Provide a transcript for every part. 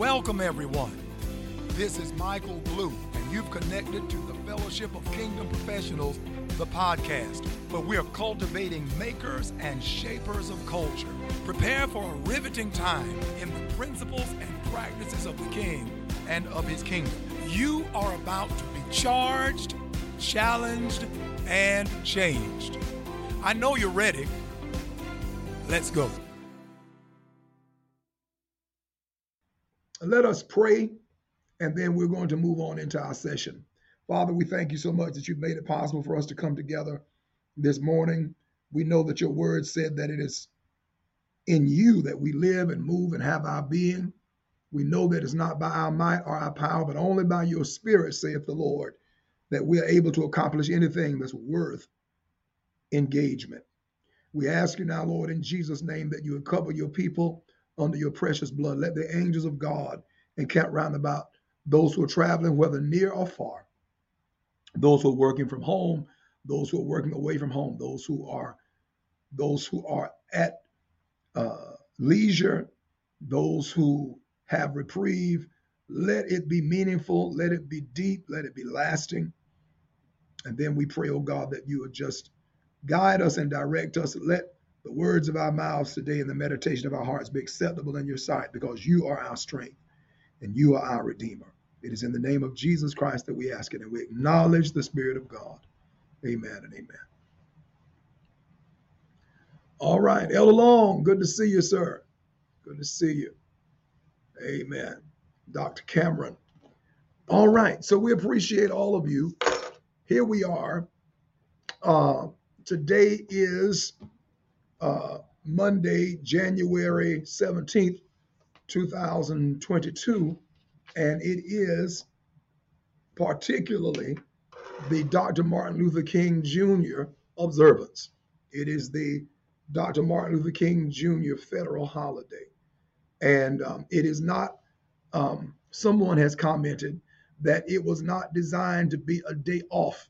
Welcome, everyone. This is Michael Blue, and you've connected to the Fellowship of Kingdom Professionals, the podcast, where we are cultivating makers and shapers of culture. Prepare for a riveting time in the principles and practices of the King and of his kingdom. You are about to be charged, challenged, and changed. I know you're ready. Let's go. Let us pray, and then we're going to move on into our session. Father, we thank you so much that you've made it possible for us to come together this morning. We know that your word said that it is in you that we live and move and have our being. We know that it's not by our might or our power, but only by your spirit, saith the Lord, that we are able to accomplish anything that's worth engagement. We ask you now, Lord, in Jesus' name, that you would cover your people under your precious blood. Let the angels of God encamp round about those who are traveling, whether near or far, those who are working from home, those who are working away from home, those who are those who are at uh, leisure, those who have reprieve. Let it be meaningful, let it be deep, let it be lasting. And then we pray, oh God, that you would just guide us and direct us. Let the words of our mouths today and the meditation of our hearts be acceptable in your sight because you are our strength and you are our Redeemer. It is in the name of Jesus Christ that we ask it and we acknowledge the Spirit of God. Amen and amen. All right, Elder Long, good to see you, sir. Good to see you. Amen. Dr. Cameron. All right, so we appreciate all of you. Here we are. Uh, today is uh, Monday, January 17th, 2022, and it is particularly the Dr. Martin Luther King Jr. observance. It is the Dr. Martin Luther King Jr. federal holiday. And um, it is not, um, someone has commented that it was not designed to be a day off,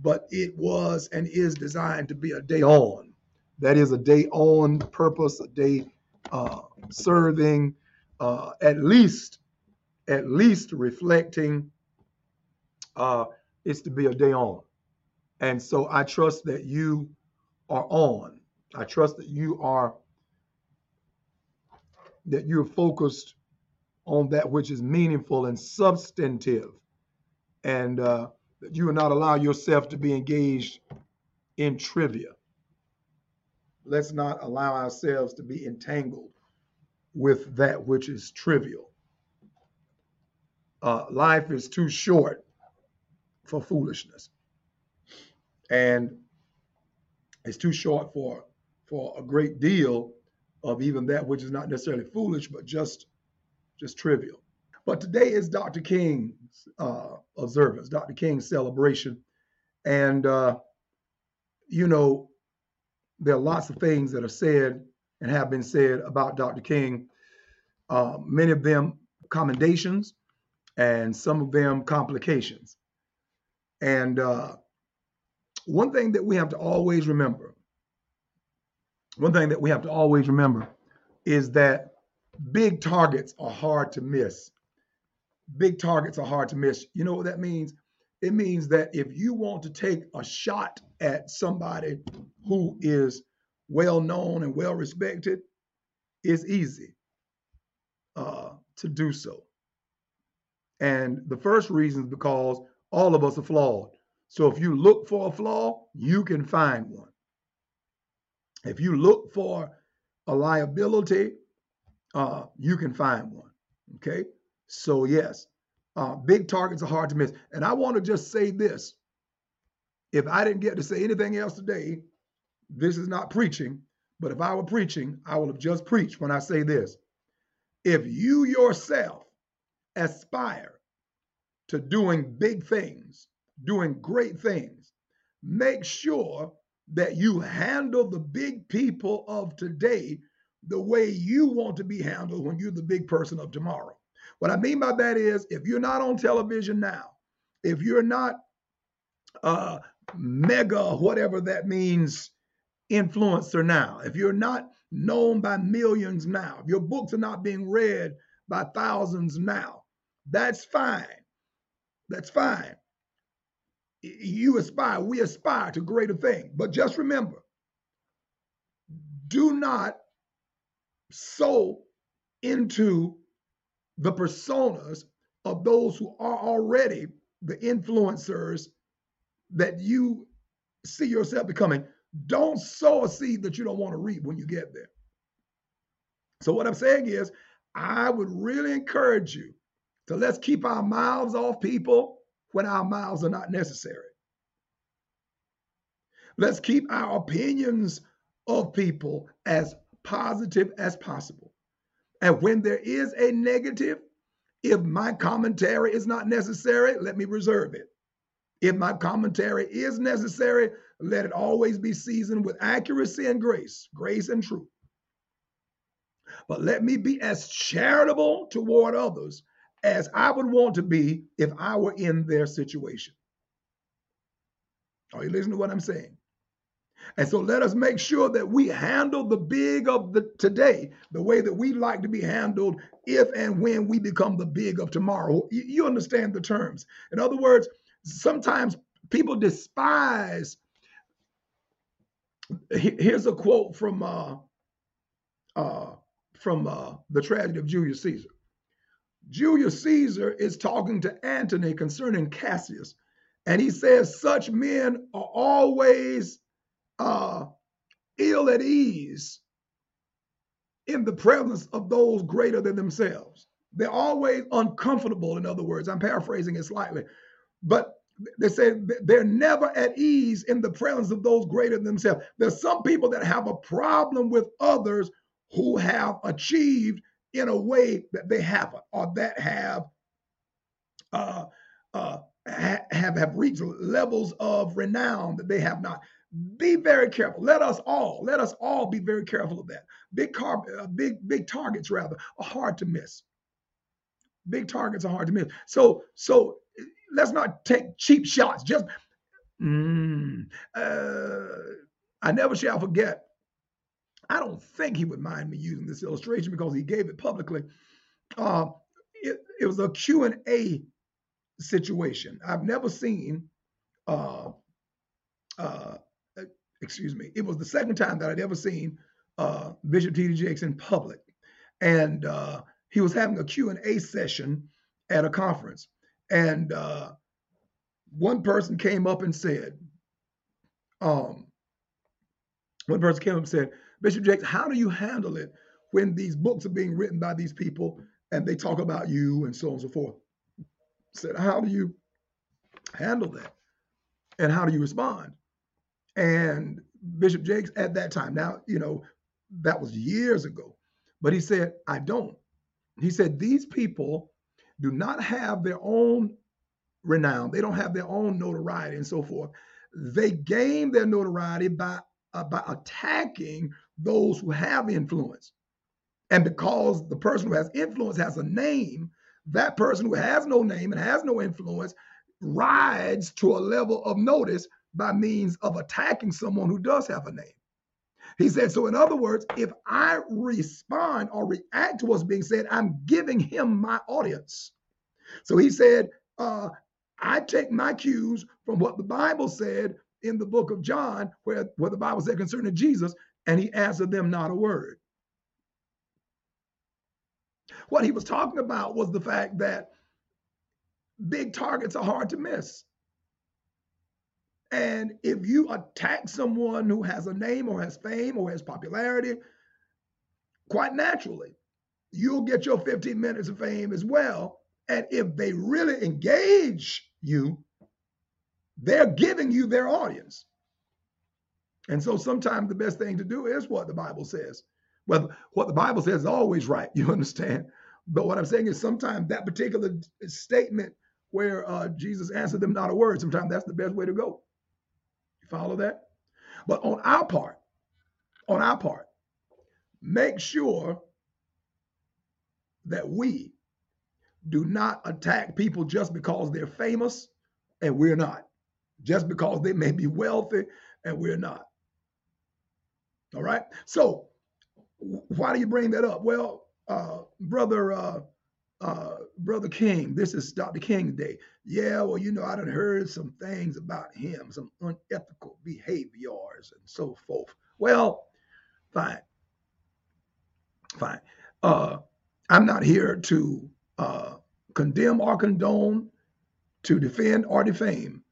but it was and is designed to be a day on. That is a day on purpose, a day uh, serving, uh, at least, at least reflecting. Uh, it's to be a day on, and so I trust that you are on. I trust that you are that you're focused on that which is meaningful and substantive, and uh, that you will not allow yourself to be engaged in trivia. Let's not allow ourselves to be entangled with that which is trivial. Uh, life is too short for foolishness, and it's too short for for a great deal of even that which is not necessarily foolish, but just just trivial. But today is Dr. King's uh, observance, Dr. King's celebration, and uh, you know there are lots of things that are said and have been said about Dr. King. Uh, many of them commendations, and some of them complications. And uh, one thing that we have to always remember, one thing that we have to always remember is that big targets are hard to miss. Big targets are hard to miss. You know what that means? It means that if you want to take a shot at somebody who is well known and well respected, it's easy uh, to do so. And the first reason is because all of us are flawed. So if you look for a flaw, you can find one. If you look for a liability, uh, you can find one. Okay. So, yes, uh, big targets are hard to miss. And I want to just say this if I didn't get to say anything else today, this is not preaching, but if I were preaching, I would have just preached when I say this. If you yourself aspire to doing big things, doing great things, make sure that you handle the big people of today the way you want to be handled when you're the big person of tomorrow. What I mean by that is if you're not on television now, if you're not uh, mega, whatever that means, influencer now, if you're not known by millions now, if your books are not being read by thousands now. That's fine. That's fine. You aspire, we aspire to greater things. But just remember, do not sow into the personas of those who are already the influencers that you see yourself becoming. Don't sow a seed that you don't want to reap when you get there. So, what I'm saying is, I would really encourage you to let's keep our mouths off people when our mouths are not necessary. Let's keep our opinions of people as positive as possible. And when there is a negative, if my commentary is not necessary, let me reserve it. If my commentary is necessary, let it always be seasoned with accuracy and grace, grace and truth. But let me be as charitable toward others as I would want to be if I were in their situation. Are you listening to what I'm saying? And so let us make sure that we handle the big of the today the way that we like to be handled if and when we become the big of tomorrow. You, understand the terms. In other words, sometimes people despise. Here's a quote from uh, uh, from uh, the tragedy of Julius Caesar. Julius Caesar is talking to Antony concerning Cassius, and he says, Such men are always uh, ill at ease in the presence of those greater than themselves. They're always uncomfortable, in other words. I'm paraphrasing it slightly. But they say they're never at ease in the presence of those greater than themselves. There's some people that have a problem with others who have achieved in a way that they haven't, or that have uh, uh, have have reached levels of renown that they have not. Be very careful. Let us all, let us all be very careful of that. Big car, uh, big big targets rather are hard to miss. Big targets are hard to miss. So so let's not take cheap shots. Just mm, uh, I never shall forget. I don't think he would mind me using this illustration because he gave it publicly. Uh, it, it was a Q and A situation. I've never seen uh, uh, excuse me, it was the second time that I'd ever seen uh, Bishop T.D. Jakes in public. And uh, he was having a Q&A session at a conference. And uh, one person came up and said, um, one person came up and said, Bishop Jakes, how do you handle it when these books are being written by these people and they talk about you and so on and so forth? I said, how do you handle that? And how do you respond? And Bishop Jakes at that time, now, you know, that was years ago, but he said, I don't. He said, these people do not have their own renown, they don't have their own notoriety and so forth. They gain their notoriety by, uh, by attacking those who have influence. And because the person who has influence has a name, that person who has no name and has no influence rides to a level of notice by means of attacking someone who does have a name. He said, so in other words, if I respond or react to what's being said, I'm giving him my audience. So he said, uh, I take my cues from what the Bible said in the book of John, where, where the Bible said concerning Jesus, and he answered them not a word. What he was talking about was the fact that big targets are hard to miss. And if you attack someone who has a name or has fame or has popularity, quite naturally, you'll get your 15 minutes of fame as well. And if they really engage you, they're giving you their audience. And so sometimes the best thing to do is what the Bible says. Well, what the Bible says is always right, you understand? But what I'm saying is sometimes that particular statement where uh, Jesus answered them not a word, sometimes that's the best way to go. Follow that? But on our part, on our part, make sure that we do not attack people just because they're famous and we're not, just because they may be wealthy and we're not. All right. So, why do you bring that up? Well, uh, brother uh, uh, Brother King, this is Dr. King Day. Yeah, well, you know, I done heard some things about him, some unethical behaviors and so forth. Well, fine. Fine. Uh, I'm not here to uh, condemn or condone, to defend or defame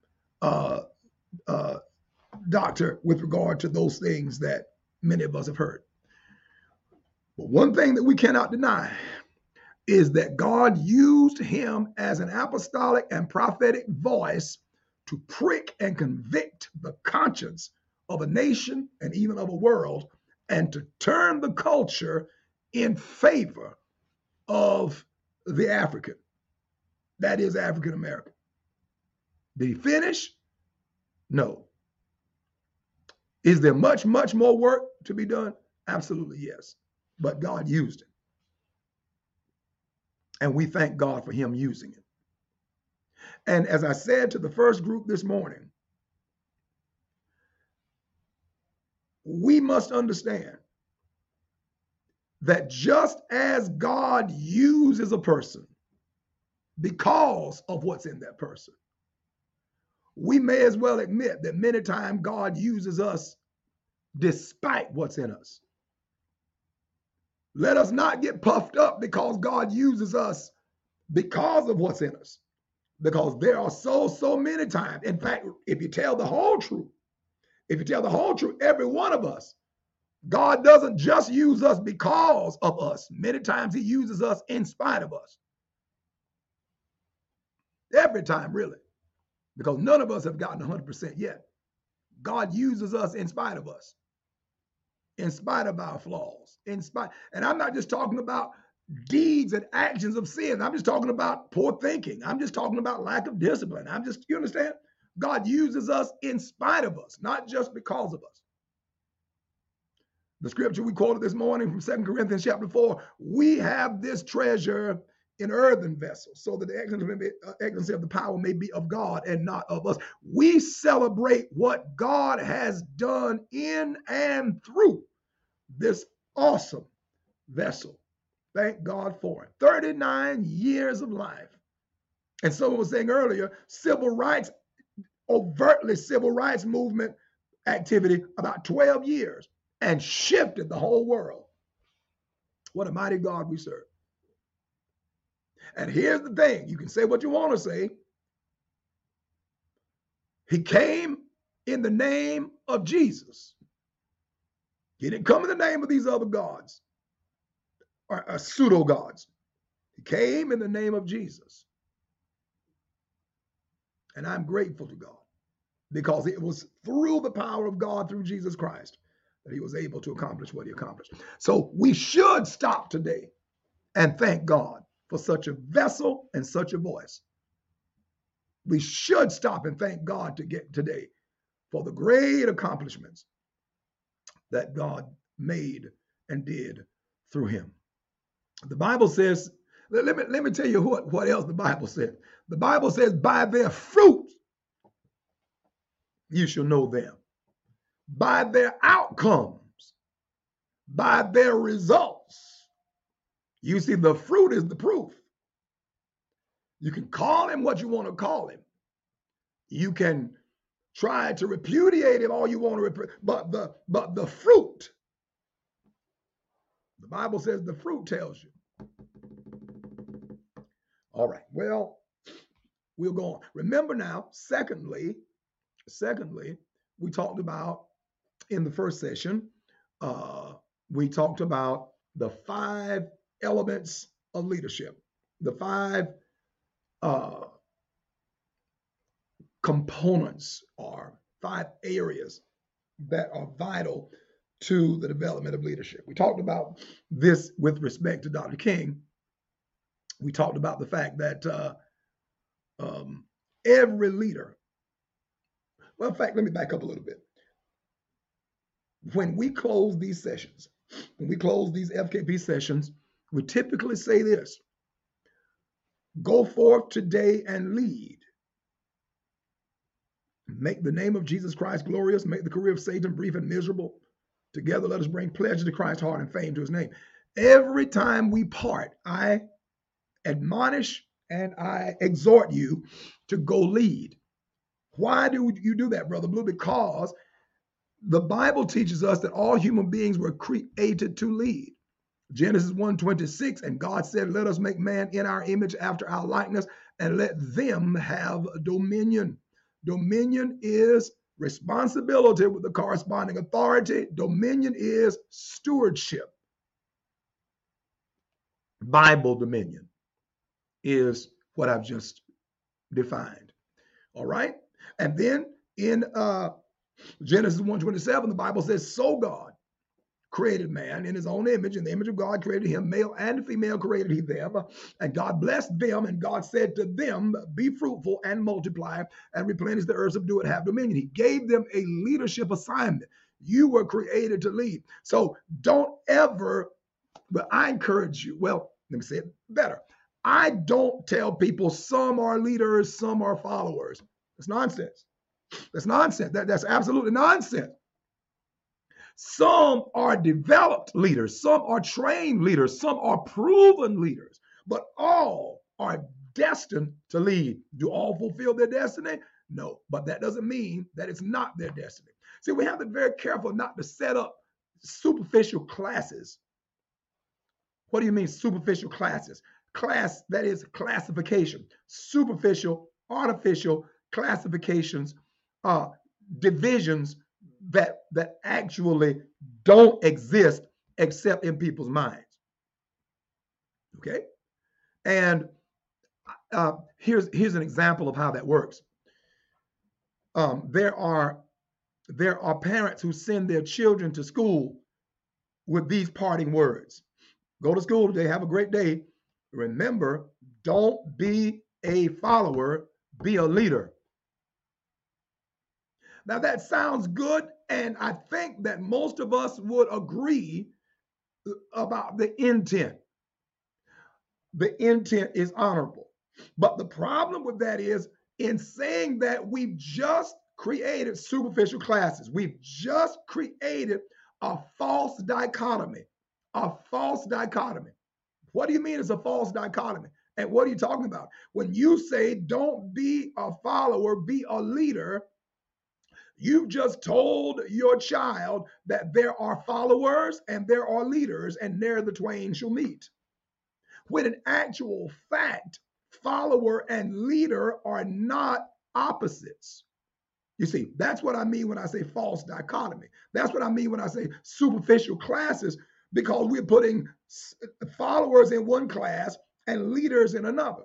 uh, uh, doctor with regard to those things that many of us have heard. But one thing that we cannot deny is that God used him as an apostolic and prophetic voice to prick and convict the conscience of a nation and even of a world and to turn the culture in favor of the African. That is African American. Did he finish? No. Is there much, much more work to be done? Absolutely, yes. But God used it. And we thank God for him using it. And as I said to the first group this morning, we must understand that just as God uses a person because of what's in that person, we may as well admit that many times God uses us despite what's in us. Let us not get puffed up because God uses us because of what's in us. Because there are so, so many times. In fact, if you tell the whole truth, if you tell the whole truth, every one of us, God doesn't just use us because of us. Many times He uses us in spite of us. Every time, really. Because none of us have gotten 100% yet. God uses us in spite of us in spite of our flaws, in spite. And I'm not just talking about deeds and actions of sin. I'm just talking about poor thinking. I'm just talking about lack of discipline. I'm just, you understand? God uses us in spite of us, not just because of us. The scripture we quoted this morning from Second Corinthians chapter 4 we have this treasure in earthen vessels, so that the uh, excellency of the power may be of God and not of us. We celebrate what God has done in and through this awesome vessel. Thank God for it. 39 years of life. And someone was saying earlier, civil rights, overtly civil rights movement activity, about 12 years, and shifted the whole world. What a mighty God we serve. And here's the thing you can say what you want to say. He came in the name of Jesus. He didn't come in the name of these other gods or, or pseudo gods. He came in the name of Jesus. And I'm grateful to God because it was through the power of God, through Jesus Christ, that he was able to accomplish what he accomplished. So we should stop today and thank God for such a vessel and such a voice. We should stop and thank God to get today for the great accomplishments that God made and did through him. The Bible says, let me, let me tell you what, what else the Bible says. The Bible says, by their fruit you shall know them. By their outcomes, by their results. You see, the fruit is the proof. You can call him what you want to call him. You can try to repudiate him all you want to repudiate, but the but the fruit. The Bible says the fruit tells you. All right. Well, we'll go on. Remember now, secondly, secondly, we talked about in the first session, uh, we talked about the five elements of leadership, the five uh, components are, five areas that are vital to the development of leadership. We talked about this with respect to Dr. King. We talked about the fact that uh, um, every leader, well, in fact, let me back up a little bit. When we close these sessions, when we close these FKP sessions, we typically say this Go forth today and lead Make the name of Jesus Christ glorious. Make the career of Satan brief and miserable. Together, let us bring pleasure to Christ's heart and fame to his name. Every time we part, I admonish and I exhort you to go lead. Why do you do that, Brother Blue? Because the Bible teaches us that all human beings were created to lead. Genesis 1:26, and God said, Let us make man in our image after our likeness, and let them have dominion. Dominion is responsibility with the corresponding authority. Dominion is stewardship. Bible dominion is what I've just defined. All right. And then in uh, Genesis 1:27, the Bible says, So God created man in his own image. In the image of God created him, male and female created he them. And God blessed them, and God said to them, Be fruitful and multiply and replenish the earth, subdue it, have dominion. He gave them a leadership assignment. You were created to lead. So don't ever, but I encourage you. Well, let me say it better. I don't tell people some are leaders, some are followers. That's nonsense. That's nonsense. That, that's absolutely nonsense. Some are developed leaders, some are trained leaders, some are proven leaders, but all are destined to lead. Do all fulfill their destiny? No, but that doesn't mean that it's not their destiny. See, we have to be very careful not to set up superficial classes. What do you mean superficial classes? Class, that is classification. Superficial, artificial classifications, uh, divisions that that actually don't exist except in people's minds. Okay, and uh, here's here's an example of how that works. Um, there are there are parents who send their children to school with these parting words: "Go to school today. Have a great day. Remember, don't be a follower. Be a leader." Now that sounds good, and I think that most of us would agree uh, about the intent. The intent is honorable. But the problem with that is, in saying that, we've just created superficial classes. We've just created a false dichotomy. A false dichotomy. What do you mean it's a false dichotomy? And what are you talking about? When you say don't be a follower, be a leader, You've just told your child that there are followers and there are leaders, and ne'er the twain shall meet. When in actual fact, follower and leader are not opposites. You see, that's what I mean when I say false dichotomy. That's what I mean when I say superficial classes, because we're putting followers in one class and leaders in another.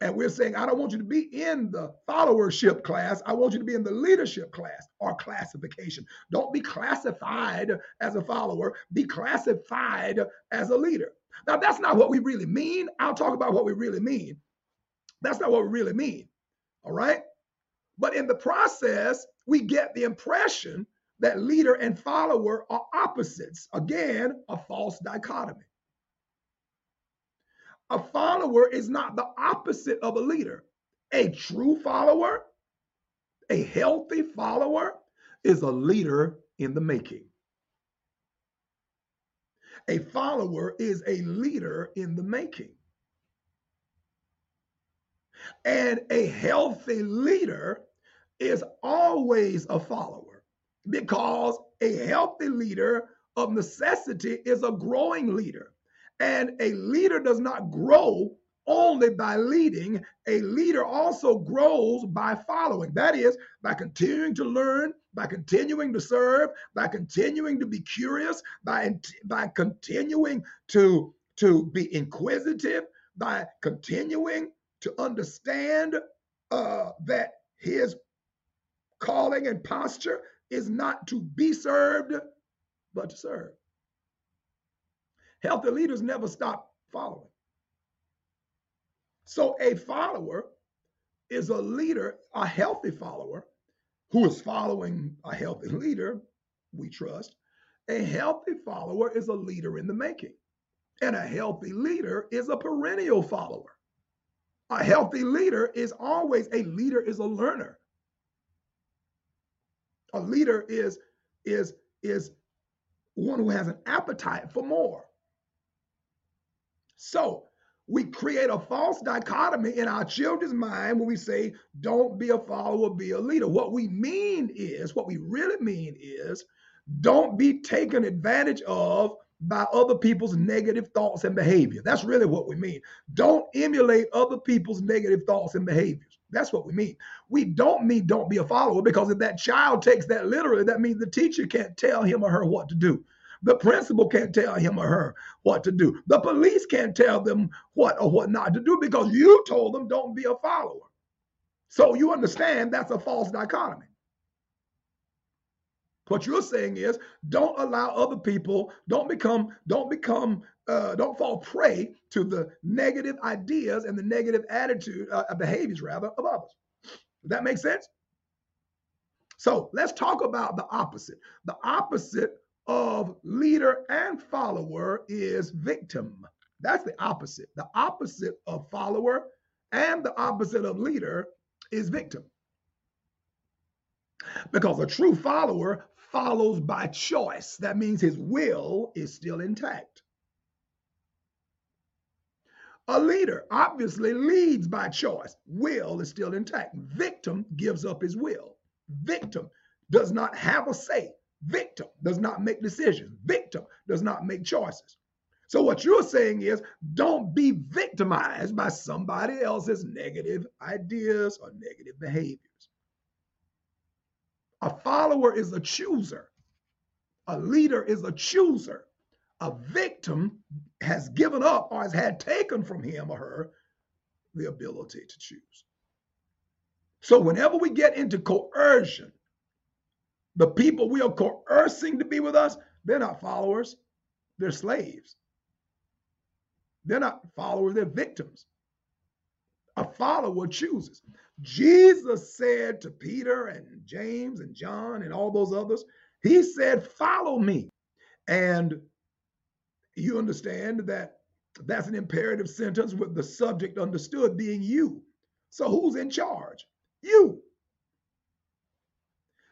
And we're saying, I don't want you to be in the followership class. I want you to be in the leadership class or classification. Don't be classified as a follower, be classified as a leader. Now, that's not what we really mean. I'll talk about what we really mean. That's not what we really mean. All right. But in the process, we get the impression that leader and follower are opposites. Again, a false dichotomy. A follower is not the opposite of a leader. A true follower, a healthy follower, is a leader in the making. A follower is a leader in the making. And a healthy leader is always a follower because a healthy leader of necessity is a growing leader. And a leader does not grow only by leading. A leader also grows by following. That is, by continuing to learn, by continuing to serve, by continuing to be curious, by, by continuing to, to be inquisitive, by continuing to understand uh, that his calling and posture is not to be served, but to serve. Healthy leaders never stop following. So a follower is a leader, a healthy follower who is following a healthy leader, we trust. A healthy follower is a leader in the making. And a healthy leader is a perennial follower. A healthy leader is always a leader is a learner. A leader is is is one who has an appetite for more. So we create a false dichotomy in our children's mind when we say, don't be a follower, be a leader. What we mean is, what we really mean is, don't be taken advantage of by other people's negative thoughts and behavior. That's really what we mean. Don't emulate other people's negative thoughts and behaviors. That's what we mean. We don't mean don't be a follower because if that child takes that literally, that means the teacher can't tell him or her what to do. The principal can't tell him or her what to do. The police can't tell them what or what not to do because you told them don't be a follower. So you understand that's a false dichotomy. What you're saying is don't allow other people, don't become, don't become, uh, don't fall prey to the negative ideas and the negative attitude, uh, behaviors rather, of others. Does that make sense? So let's talk about the opposite. The opposite of leader and follower is victim. That's the opposite. The opposite of follower and the opposite of leader is victim. Because a true follower follows by choice. That means his will is still intact. A leader obviously leads by choice. Will is still intact. Victim gives up his will. Victim does not have a say. Victim does not make decisions. Victim does not make choices. So, what you're saying is don't be victimized by somebody else's negative ideas or negative behaviors. A follower is a chooser, a leader is a chooser. A victim has given up or has had taken from him or her the ability to choose. So, whenever we get into coercion, the people we are coercing to be with us, they're not followers, they're slaves. They're not followers, they're victims. A follower chooses. Jesus said to Peter and James and John and all those others, He said, Follow me. And you understand that that's an imperative sentence with the subject understood being you. So who's in charge? You.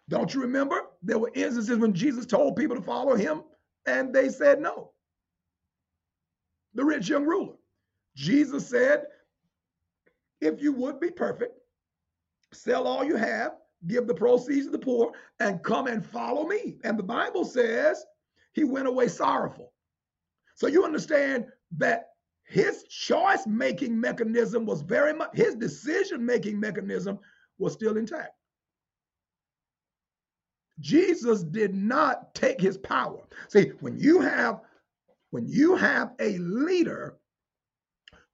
Don't you remember? There were instances when Jesus told people to follow him and they said no. The rich young ruler. Jesus said, if you would be perfect, sell all you have, give the proceeds to the poor, and come and follow me. And the Bible says he went away sorrowful. So you understand that his choice making mechanism was very much, his decision making mechanism was still intact. Jesus did not take his power. See, when you have when you have a leader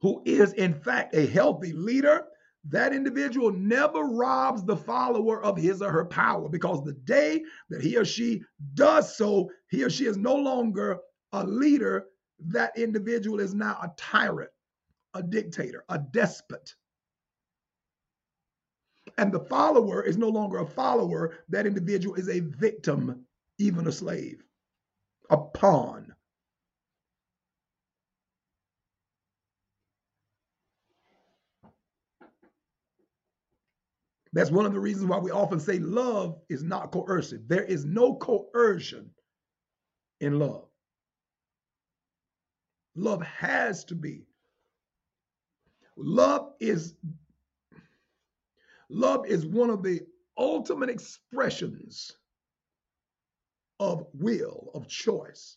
who is in fact a healthy leader, that individual never robs the follower of his or her power because the day that he or she does so, he or she is no longer a leader. That individual is now a tyrant, a dictator, a despot and the follower is no longer a follower, that individual is a victim, even a slave, a pawn. That's one of the reasons why we often say love is not coercive. There is no coercion in love. Love has to be. Love is Love is one of the ultimate expressions of will, of choice.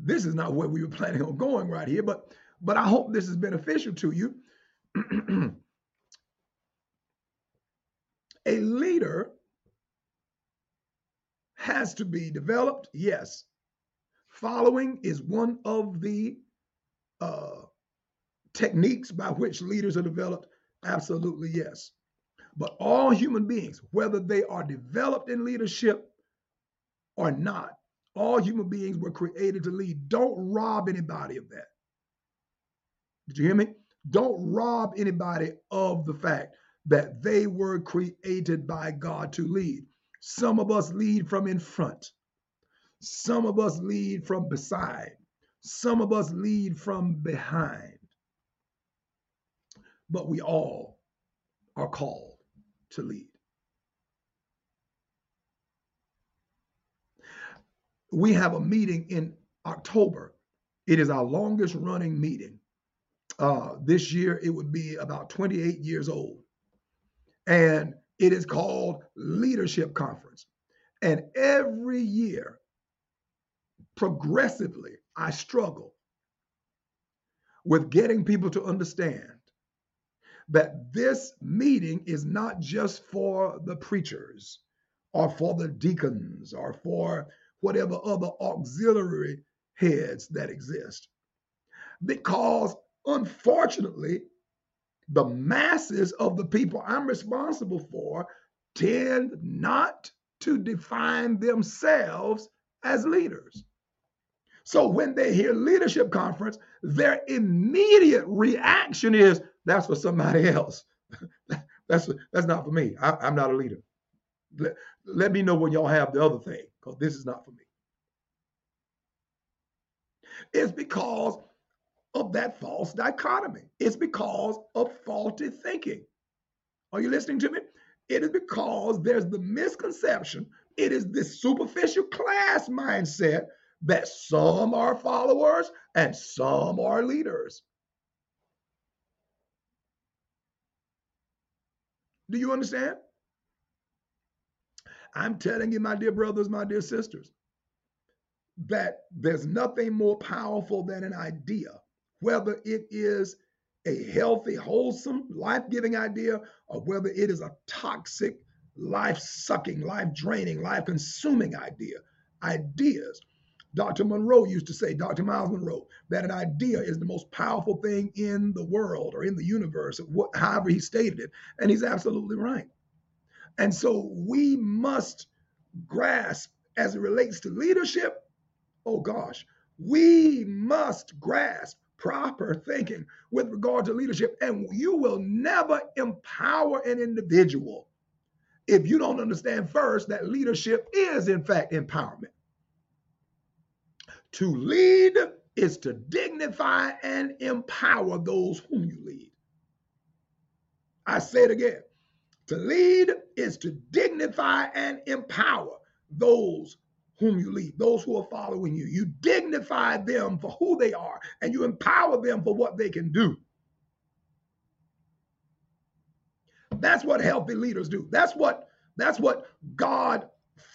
This is not where we were planning on going right here, but but I hope this is beneficial to you. A leader has to be developed, yes. Following is one of the uh, techniques by which leaders are developed? Absolutely yes. But all human beings, whether they are developed in leadership or not, all human beings were created to lead. Don't rob anybody of that. Did you hear me? Don't rob anybody of the fact that they were created by God to lead. Some of us lead from in front. Some of us lead from beside. Some of us lead from behind but we all are called to lead. we have a meeting in October. It is our longest running meeting. Uh, this year, it would be about 28 years old. And it is called Leadership Conference. And every year, progressively, I struggle with getting people to understand that this meeting is not just for the preachers or for the deacons or for whatever other auxiliary heads that exist. Because unfortunately, the masses of the people I'm responsible for tend not to define themselves as leaders. So when they hear leadership conference, their immediate reaction is that's for somebody else. that's that's not for me. I, am not a leader. Let, let me know when y'all have the other thing, because this is not for me. It's because of that false dichotomy. It's because of faulty thinking. Are you listening to me? It is because there's the misconception, it is this superficial class mindset that some are followers and some are leaders. Do you understand? I'm telling you, my dear brothers, my dear sisters, that there's nothing more powerful than an idea, whether it is a healthy, wholesome, life giving idea, or whether it is a toxic, life sucking, life draining, life consuming idea. Ideas. Dr. Munroe used to say, Dr. Myles Munroe, that an idea is the most powerful thing in the world or in the universe, however he stated it. And he's absolutely right. And so we must grasp as it relates to leadership. Oh gosh, we must grasp proper thinking with regard to leadership. And you will never empower an individual if you don't understand first that leadership is, in fact, empowerment. To lead is to dignify and empower those whom you lead. I say it again to lead is to dignify and empower those whom you lead, those who are following you. You dignify them for who they are and you empower them for what they can do. That's what healthy leaders do. That's what that's what God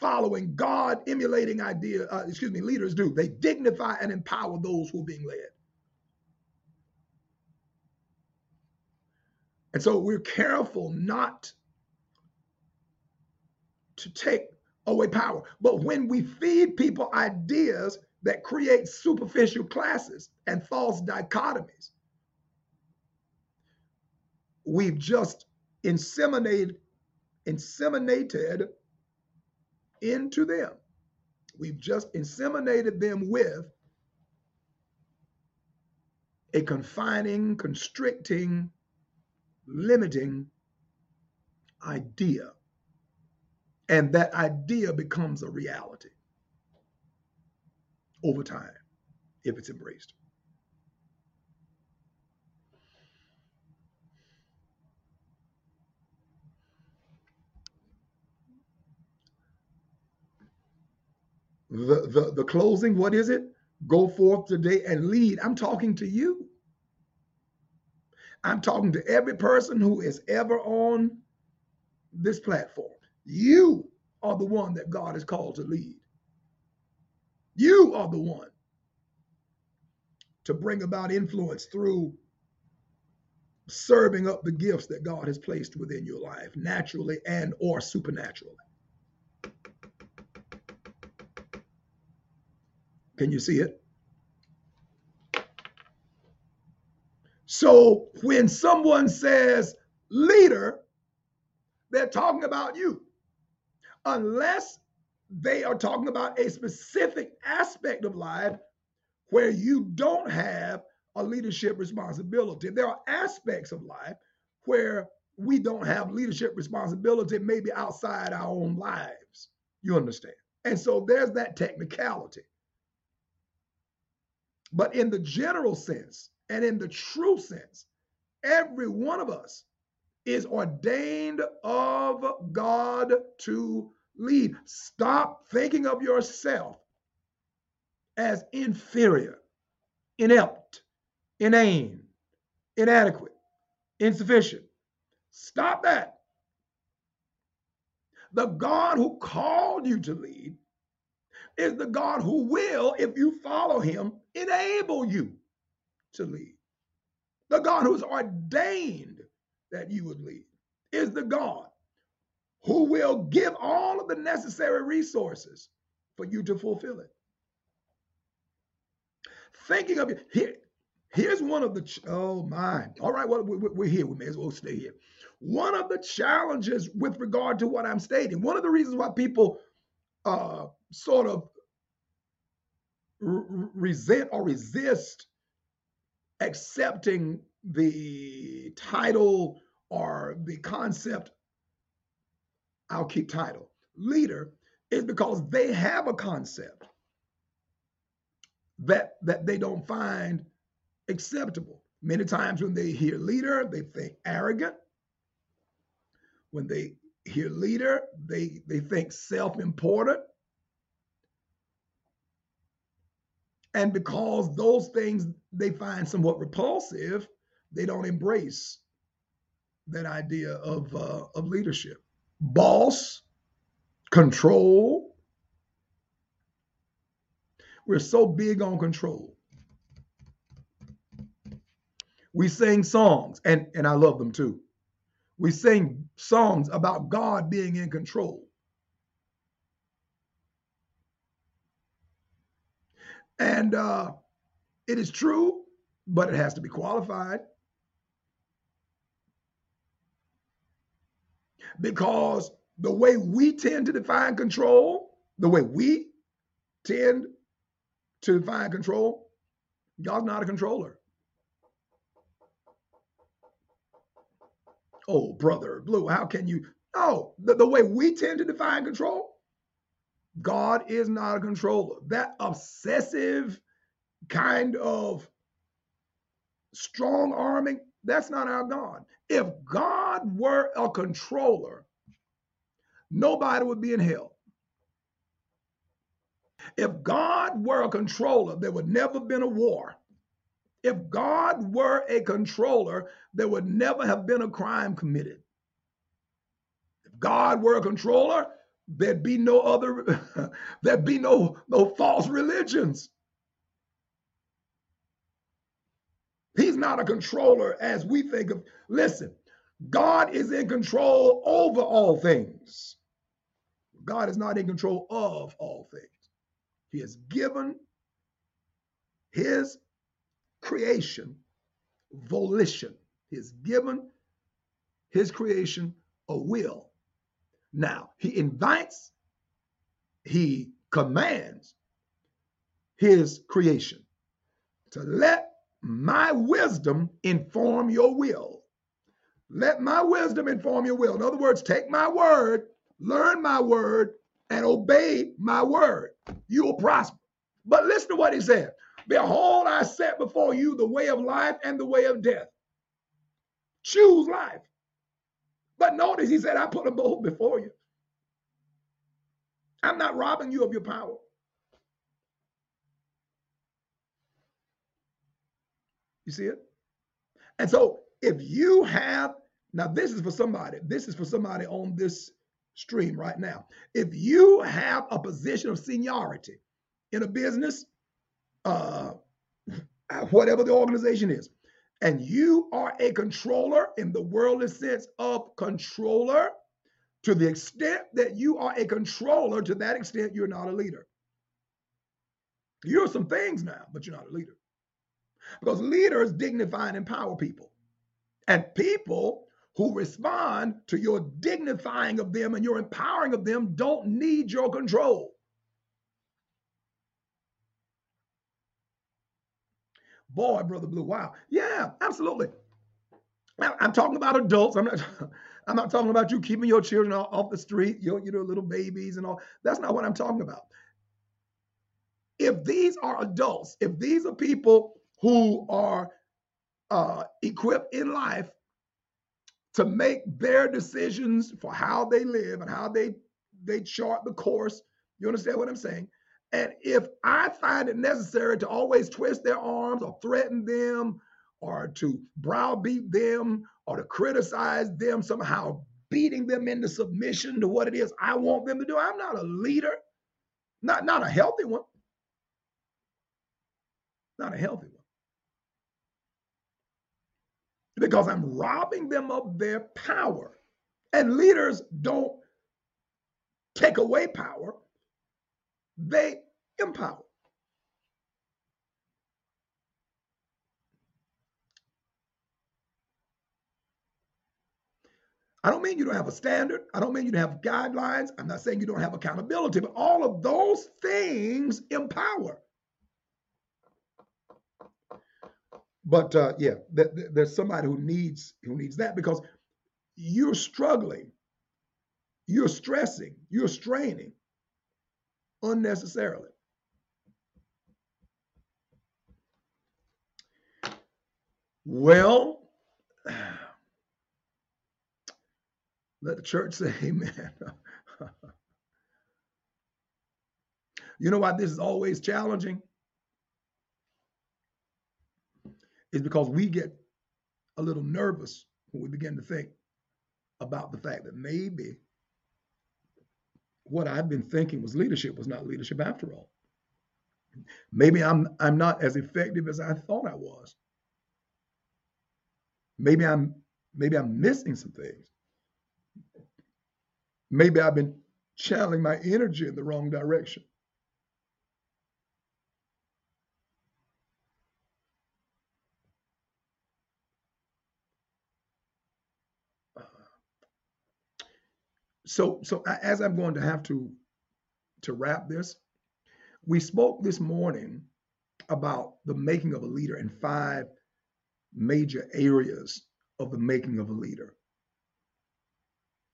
following, God emulating idea, uh, excuse me, leaders do. They dignify and empower those who are being led. And so we're careful not to take away power. But when we feed people ideas that create superficial classes and false dichotomies, we've just inseminated, inseminated into them. We've just inseminated them with a confining, constricting, limiting idea and that idea becomes a reality over time if it's embraced. The, the, the closing, what is it? Go forth today and lead. I'm talking to you. I'm talking to every person who is ever on this platform. You are the one that God has called to lead. You are the one to bring about influence through serving up the gifts that God has placed within your life, naturally and or supernaturally. Can you see it? So when someone says leader, they're talking about you unless they are talking about a specific aspect of life where you don't have a leadership responsibility. There are aspects of life where we don't have leadership responsibility, maybe outside our own lives. You understand? And so there's that technicality. But in the general sense and in the true sense, every one of us is ordained of God to lead. Stop thinking of yourself as inferior, inept, inane, inadequate, insufficient. Stop that. The God who called you to lead is the God who will, if you follow him, enable you to lead. The God who's ordained that you would lead is the God who will give all of the necessary resources for you to fulfill it. Thinking of it, here, here's one of the, oh my, all right, well, we're here, we may as well stay here. One of the challenges with regard to what I'm stating, one of the reasons why people uh, sort of resent or resist accepting the title or the concept, I'll keep title, leader, is because they have a concept that that they don't find acceptable. Many times when they hear leader, they think arrogant. When they hear leader, they, they think self-important. And because those things they find somewhat repulsive, they don't embrace that idea of, uh, of leadership. Boss, control. We're so big on control. We sing songs, and, and I love them too. We sing songs about God being in control. And uh, it is true, but it has to be qualified. Because the way we tend to define control, the way we tend to define control, God's not a controller. Oh, brother Blue, how can you? No, the, the way we tend to define control, God is not a controller. That obsessive kind of strong arming, that's not our God. If God were a controller, nobody would be in hell. If God were a controller, there would never have been a war. If God were a controller, there would never have been a crime committed. If God were a controller, there'd be no other, there'd be no, no false religions. He's not a controller as we think of. Listen, God is in control over all things. God is not in control of all things. He has given his creation volition. He has given his creation a will. Now, he invites, he commands his creation to let my wisdom inform your will. Let my wisdom inform your will. In other words, take my word, learn my word, and obey my word. You will prosper. But listen to what he said Behold, I set before you the way of life and the way of death. Choose life. But notice he said, I put them both before you. I'm not robbing you of your power. You see it? And so if you have, now this is for somebody, this is for somebody on this stream right now. If you have a position of seniority in a business, uh, whatever the organization is, and you are a controller in the worldly sense of controller, to the extent that you are a controller, to that extent, you're not a leader. You're some things now, but you're not a leader. Because leaders dignify and empower people. And people who respond to your dignifying of them and your empowering of them don't need your control. Boy, Brother Blue, wow. Yeah, absolutely. I'm talking about adults. I'm not. I'm not talking about you keeping your children off the street, your, your little babies and all. That's not what I'm talking about. If these are adults, if these are people who are uh, equipped in life to make their decisions for how they live and how they they chart the course, you understand what I'm saying? And if I find it necessary to always twist their arms or threaten them or to browbeat them or to criticize them, somehow beating them into submission to what it is I want them to do, I'm not a leader, not, not a healthy one. Not a healthy one. Because I'm robbing them of their power. And leaders don't take away power, they empower. I don't mean you don't have a standard. I don't mean you don't have guidelines. I'm not saying you don't have accountability, but all of those things empower. But uh, yeah, th- th- there's somebody who needs who needs that because you're struggling, you're stressing, you're straining unnecessarily. Well, let the church say amen. you know why this is always challenging? Is because we get a little nervous when we begin to think about the fact that maybe what I've been thinking was leadership was not leadership after all. Maybe I'm I'm not as effective as I thought I was. Maybe I'm maybe I'm missing some things. Maybe I've been channeling my energy in the wrong direction. so so as i'm going to have to to wrap this we spoke this morning about the making of a leader in five major areas of the making of a leader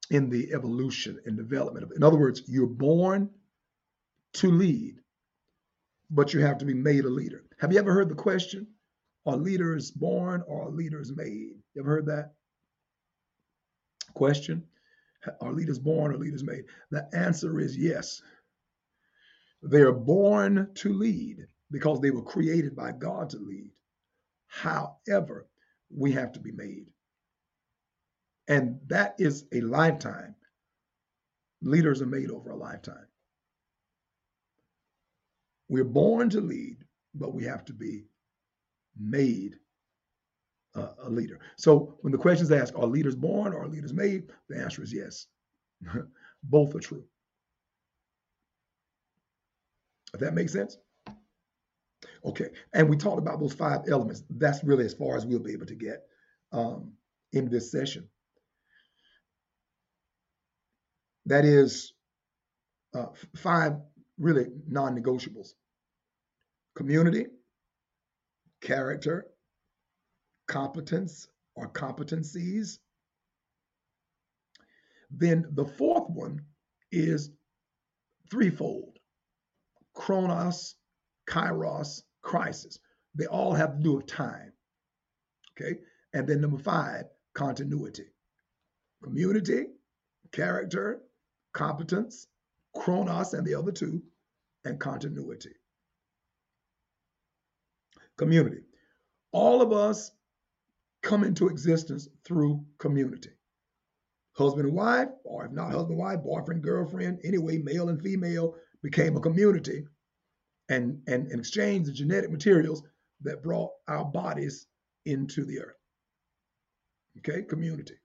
in the evolution and development of in other words you're born to lead but you have to be made a leader have you ever heard the question are leaders born or are leaders made you ever heard that question are leaders born or leaders made? The answer is yes. They are born to lead because they were created by God to lead. However, we have to be made. And that is a lifetime. Leaders are made over a lifetime. We're born to lead, but we have to be made a leader. So when the question is asked, are leaders born or are leaders made? The answer is yes. Both are true. If that makes sense? Okay. And we talked about those five elements. That's really as far as we'll be able to get um, in this session. That is uh, five really non negotiables community, character, competence or competencies. Then the fourth one is threefold chronos, kairos, crisis. They all have to do with time. Okay. And then number five, continuity. Community, character, competence, chronos, and the other two, and continuity. Community. All of us come into existence through community. Husband and wife, or if not husband and wife, boyfriend, girlfriend, anyway, male and female became a community and, and, and exchanged the genetic materials that brought our bodies into the earth. Okay, community.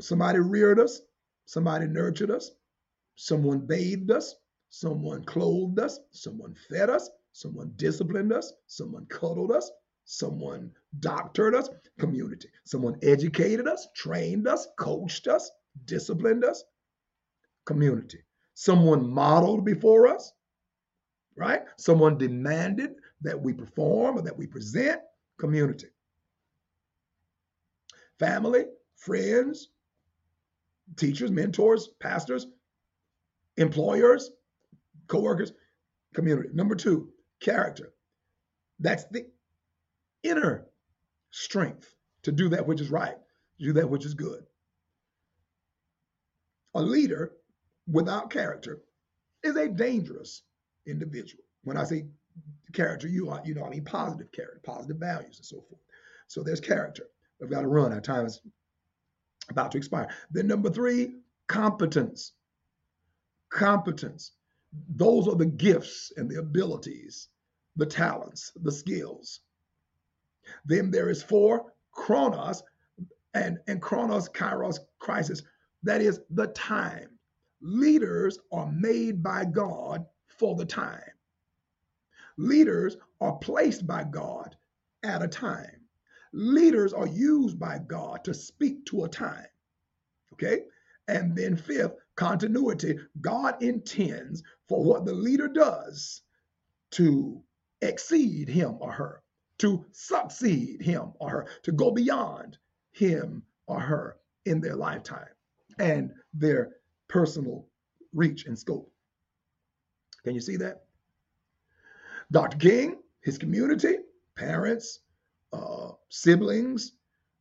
Somebody reared us, somebody nurtured us, someone bathed us, someone clothed us, someone fed us, someone disciplined us, someone cuddled us, someone doctored us, community. Someone educated us, trained us, coached us, disciplined us, community. Someone modeled before us, right? Someone demanded that we perform or that we present, community. Family, friends, teachers, mentors, pastors, employers, co-workers, community. Number two, character. That's the inner strength to do that which is right, do that which is good. A leader without character is a dangerous individual. When I say character, you are, you know, I mean positive character, positive values, and so forth. So there's character. We've got to run. Our time is about to expire. Then number three, competence. Competence. Those are the gifts and the abilities, the talents, the skills. Then there is four, chronos, and, and chronos, kairos, crisis. That is the time. Leaders are made by God for the time. Leaders are placed by God at a time. Leaders are used by God to speak to a time. Okay? And then, fifth, continuity. God intends for what the leader does to exceed him or her, to succeed him or her, to go beyond him or her in their lifetime and their personal reach and scope. Can you see that? Dr. King, his community, parents, uh, siblings,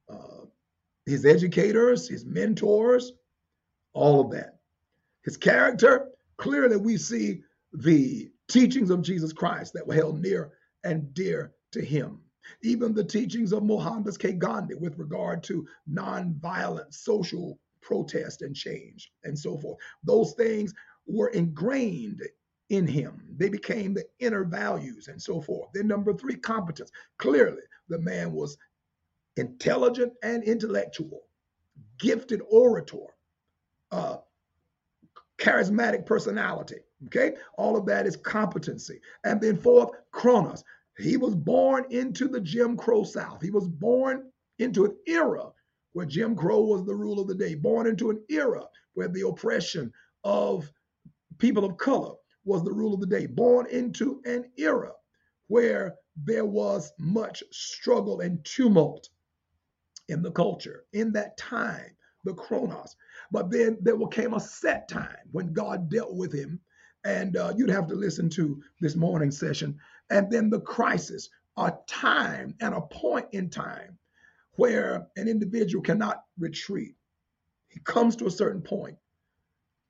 uh, his educators, his mentors, all of that. His character, clearly we see the teachings of Jesus Christ that were held near and dear to him. Even the teachings of Mohandas K. Gandhi with regard to nonviolent social protest and change and so forth. Those things were ingrained in him. They became the inner values and so forth. Then, number three, competence. Clearly, the man was intelligent and intellectual, gifted orator, uh, charismatic personality. Okay, all of that is competency. And then, fourth, chronos. He was born into the Jim Crow South. He was born into an era where Jim Crow was the rule of the day, born into an era where the oppression of people of color was the rule of the day, born into an era where there was much struggle and tumult in the culture in that time, the chronos. But then there came a set time when God dealt with him. And uh, you'd have to listen to this morning session. And then the crisis, a time and a point in time where an individual cannot retreat. He comes to a certain point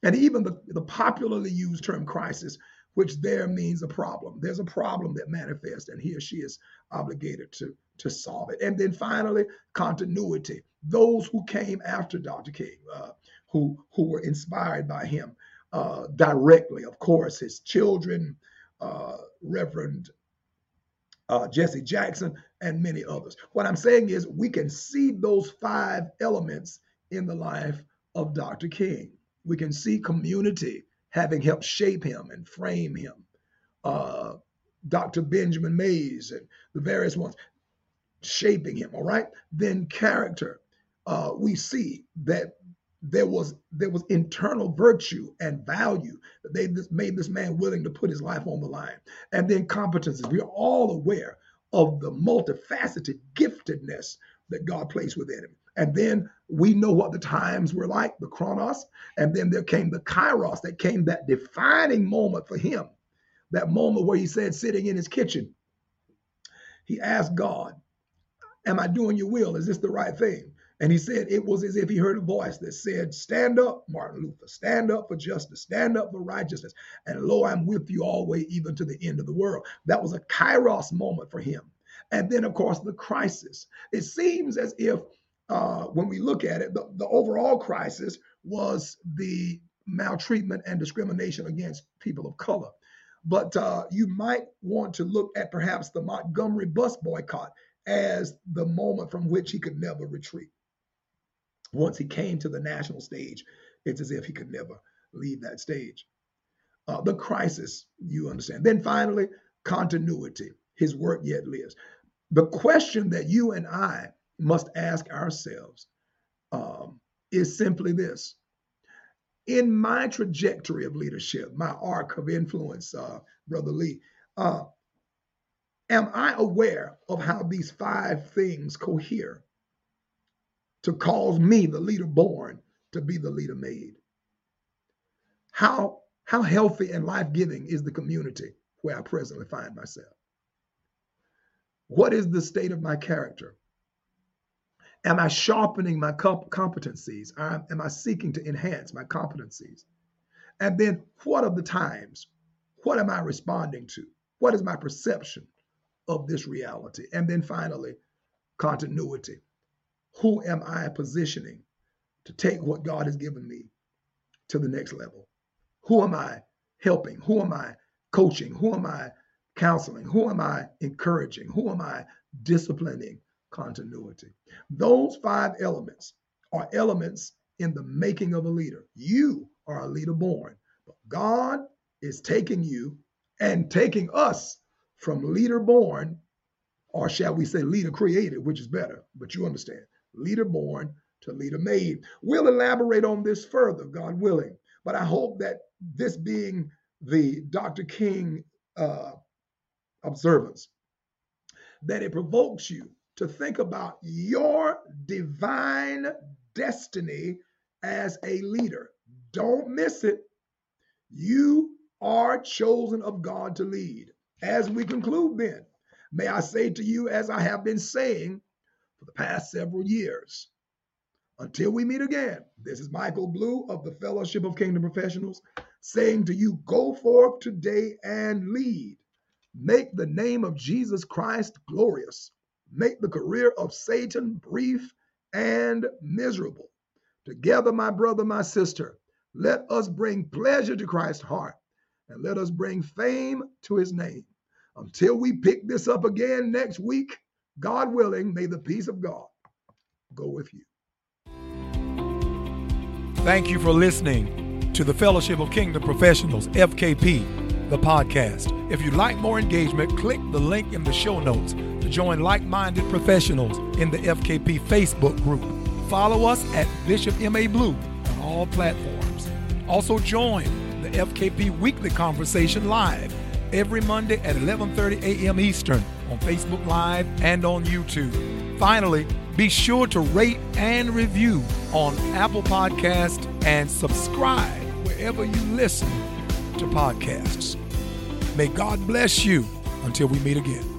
and even the, the popularly used term crisis, which there means a problem. There's a problem that manifests, and he or she is obligated to, to solve it. And then finally, continuity. Those who came after Dr. King, uh, who, who were inspired by him uh, directly, of course, his children, uh, Reverend uh, Jesse Jackson, and many others. What I'm saying is, we can see those five elements in the life of Dr. King we can see community having helped shape him and frame him. Uh, Dr. Benjamin Mays and the various ones shaping him, all right? Then character. Uh, we see that there was there was internal virtue and value that they made this man willing to put his life on the line. And then competences. We are all aware of the multifaceted giftedness that God placed within him. And then we know what the times were like, the chronos. And then there came the kairos, that came that defining moment for him, that moment where he said, sitting in his kitchen, he asked God, Am I doing your will? Is this the right thing? And he said it was as if he heard a voice that said, Stand up, Martin Luther, stand up for justice, stand up for righteousness. And lo, I'm with you always, even to the end of the world. That was a kairos moment for him. And then, of course, the crisis. It seems as if uh, when we look at it, the, the overall crisis was the maltreatment and discrimination against people of color. But uh, you might want to look at perhaps the Montgomery bus boycott as the moment from which he could never retreat. Once he came to the national stage, it's as if he could never leave that stage. Uh, the crisis, you understand. Then finally, continuity. His work yet lives. The question that you and I must ask ourselves um, is simply this. In my trajectory of leadership, my arc of influence, uh, Brother Lee, uh, am I aware of how these five things cohere to cause me, the leader born, to be the leader made? How, how healthy and life giving is the community where I presently find myself? What is the state of my character? Am I sharpening my competencies? Am I seeking to enhance my competencies? And then what are the times? What am I responding to? What is my perception of this reality? And then finally, continuity. Who am I positioning to take what God has given me to the next level? Who am I helping? Who am I coaching? Who am I counseling? Who am I encouraging? Who am I disciplining? Continuity. Those five elements are elements in the making of a leader. You are a leader born, but God is taking you and taking us from leader born, or shall we say leader created, which is better, but you understand, leader born to leader made. We'll elaborate on this further, God willing, but I hope that this being the Dr. King uh, observance, that it provokes you to think about your divine destiny as a leader. Don't miss it. You are chosen of God to lead. As we conclude, then, may I say to you, as I have been saying for the past several years, until we meet again, this is Michael Blue of the Fellowship of Kingdom Professionals saying to you, Go forth today and lead. Make the name of Jesus Christ glorious. Make the career of Satan brief and miserable. Together, my brother, my sister, let us bring pleasure to Christ's heart and let us bring fame to his name. Until we pick this up again next week, God willing, may the peace of God go with you. Thank you for listening to the Fellowship of Kingdom Professionals, FKP, the podcast. If you'd like more engagement, click the link in the show notes join like minded professionals in the FKP Facebook group. Follow us at Bishop M.A. Blue on all platforms. Also, join the FKP Weekly Conversation live every Monday at 11:30 a.m. Eastern on Facebook Live and on YouTube. Finally, be sure to rate and review on Apple Podcast and subscribe wherever you listen to podcasts. May God bless you until we meet again.